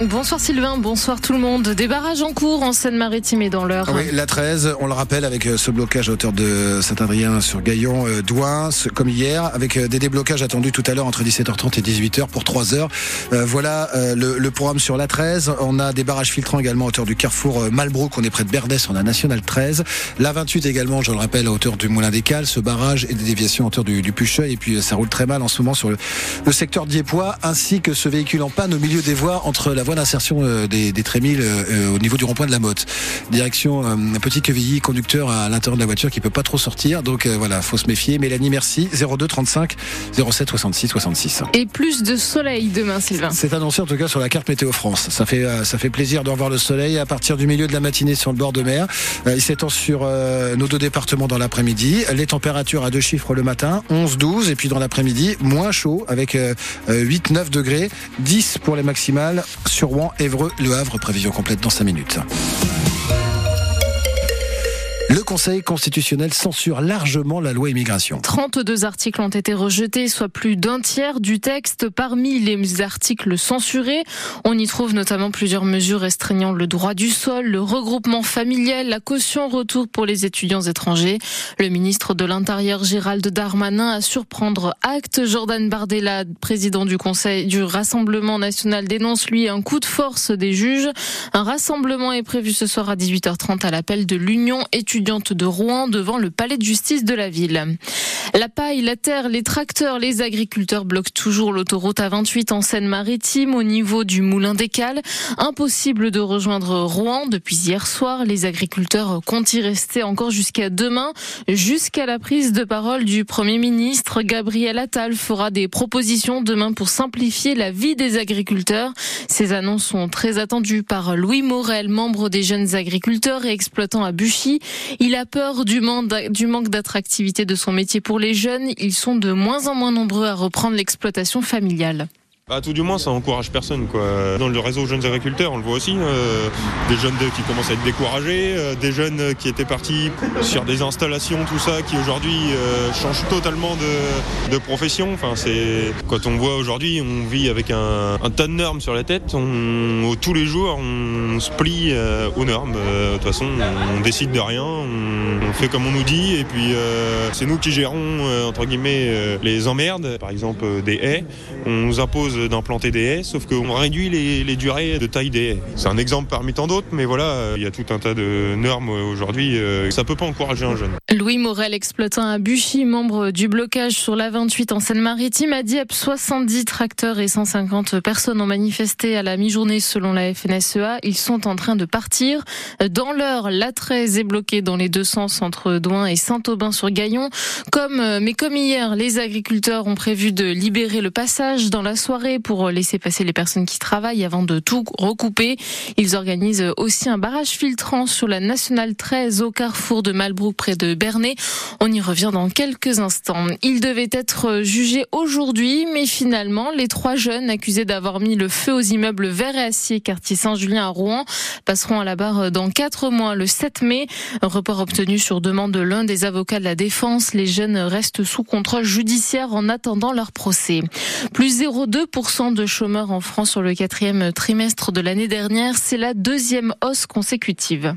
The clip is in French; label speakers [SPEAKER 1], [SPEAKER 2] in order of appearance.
[SPEAKER 1] Bonsoir Sylvain, bonsoir tout le monde. Des barrages en cours en Seine-Maritime et dans l'heure.
[SPEAKER 2] Oui, la 13, on le rappelle avec euh, ce blocage à hauteur de Saint-Adrien sur Gaillon, euh, Douin, comme hier, avec euh, des déblocages attendus tout à l'heure entre 17h30 et 18h pour 3 heures. voilà le, programme sur la 13. On a des barrages filtrants également à hauteur du carrefour Malbrook, on est près de Berdès, on a National 13. La 28 également, je le rappelle, à hauteur du Moulin des Cales, ce barrage et des déviations à hauteur du, du Pucheuil. Et puis ça roule très mal en ce moment sur le secteur Diepois, ainsi que ce véhicule en panne au milieu des voies entre la voie d'insertion euh, des, des Trémilles euh, au niveau du rond-point de la Motte. Direction euh, Petit Quevilly, conducteur à l'intérieur de la voiture qui peut pas trop sortir. Donc voilà, faut se méfier. Mélanie, merci. 02 35 07 66 66.
[SPEAKER 1] Et plus de soleil demain, Sylvain.
[SPEAKER 2] C'est annoncé en tout cas sur la carte Météo France. Ça fait ça fait plaisir de revoir le soleil à partir du milieu de la matinée sur le bord de mer. Il s'étend sur nos deux départements dans l'après-midi. Les températures à deux chiffres le matin, 11 12 et puis dans l'après-midi, moins chaud avec 8 9 degrés, 10 pour les maximales sur Rouen, Évreux, Le Havre. Prévision complète dans 5 minutes. Conseil constitutionnel censure largement la loi immigration.
[SPEAKER 1] 32 articles ont été rejetés, soit plus d'un tiers du texte. Parmi les articles censurés, on y trouve notamment plusieurs mesures restreignant le droit du sol, le regroupement familial, la caution retour pour les étudiants étrangers. Le ministre de l'Intérieur Gérald Darmanin a surprendre acte. Jordan Bardella, président du Conseil du Rassemblement national, dénonce lui un coup de force des juges. Un rassemblement est prévu ce soir à 18h30 à l'appel de l'Union étudiante de Rouen devant le palais de justice de la ville. La paille, la terre, les tracteurs, les agriculteurs bloquent toujours l'autoroute A28 en Seine-Maritime au niveau du Moulin des Cales. Impossible de rejoindre Rouen depuis hier soir. Les agriculteurs comptent y rester encore jusqu'à demain, jusqu'à la prise de parole du Premier ministre. Gabriel Attal fera des propositions demain pour simplifier la vie des agriculteurs. Ces annonces sont très attendues par Louis Morel, membre des jeunes agriculteurs et exploitant à Buchy. A peur du manque d'attractivité de son métier pour les jeunes. Ils sont de moins en moins nombreux à reprendre l'exploitation familiale.
[SPEAKER 3] Bah, tout du moins, ça encourage personne. Quoi. Dans le réseau jeunes agriculteurs, on le voit aussi, euh, des jeunes qui commencent à être découragés, euh, des jeunes qui étaient partis sur des installations, tout ça, qui aujourd'hui euh, changent totalement de, profession. Enfin, c'est quand on voit aujourd'hui, on vit avec un, tas de normes sur la tête. On, tous les jours, on, se plie aux normes. de toute façon, on, décide de rien, on, fait comme on nous dit, et puis c'est nous qui gérons entre guillemets les emmerdes, par exemple des haies. On nous impose d'implanter des haies, sauf qu'on réduit les, durées de taille des haies. C'est un exemple parmi tant d'autres, mais voilà, euh, il y a tout un tas de normes aujourd'hui. Euh, ça peut pas encourager un jeune.
[SPEAKER 1] Louis Morel, exploitant à Buchy, membre du blocage sur la 28 en Seine-Maritime, a Dieppe, 70 tracteurs et 150 personnes ont manifesté à la mi-journée selon la FNSEA. Ils sont en train de partir. Dans l'heure, la 13 est bloquée dans les deux sens entre Douin et Saint-Aubin-sur-Gaillon. Comme, euh, mais comme hier, les agriculteurs ont prévu de libérer le passage dans la soirée pour laisser passer les personnes qui travaillent avant de tout recouper. Ils organisent aussi un barrage filtrant sur la nationale 13 au carrefour de Malbrook près de On y revient dans quelques instants. Ils devaient être jugés aujourd'hui, mais finalement, les trois jeunes accusés d'avoir mis le feu aux immeubles verts et acier quartier Saint-Julien à Rouen passeront à la barre dans quatre mois, le 7 mai. Report obtenu sur demande de l'un des avocats de la défense. Les jeunes restent sous contrôle judiciaire en attendant leur procès. Plus 0,2% de chômeurs en France sur le quatrième trimestre de l'année dernière. C'est la deuxième hausse consécutive.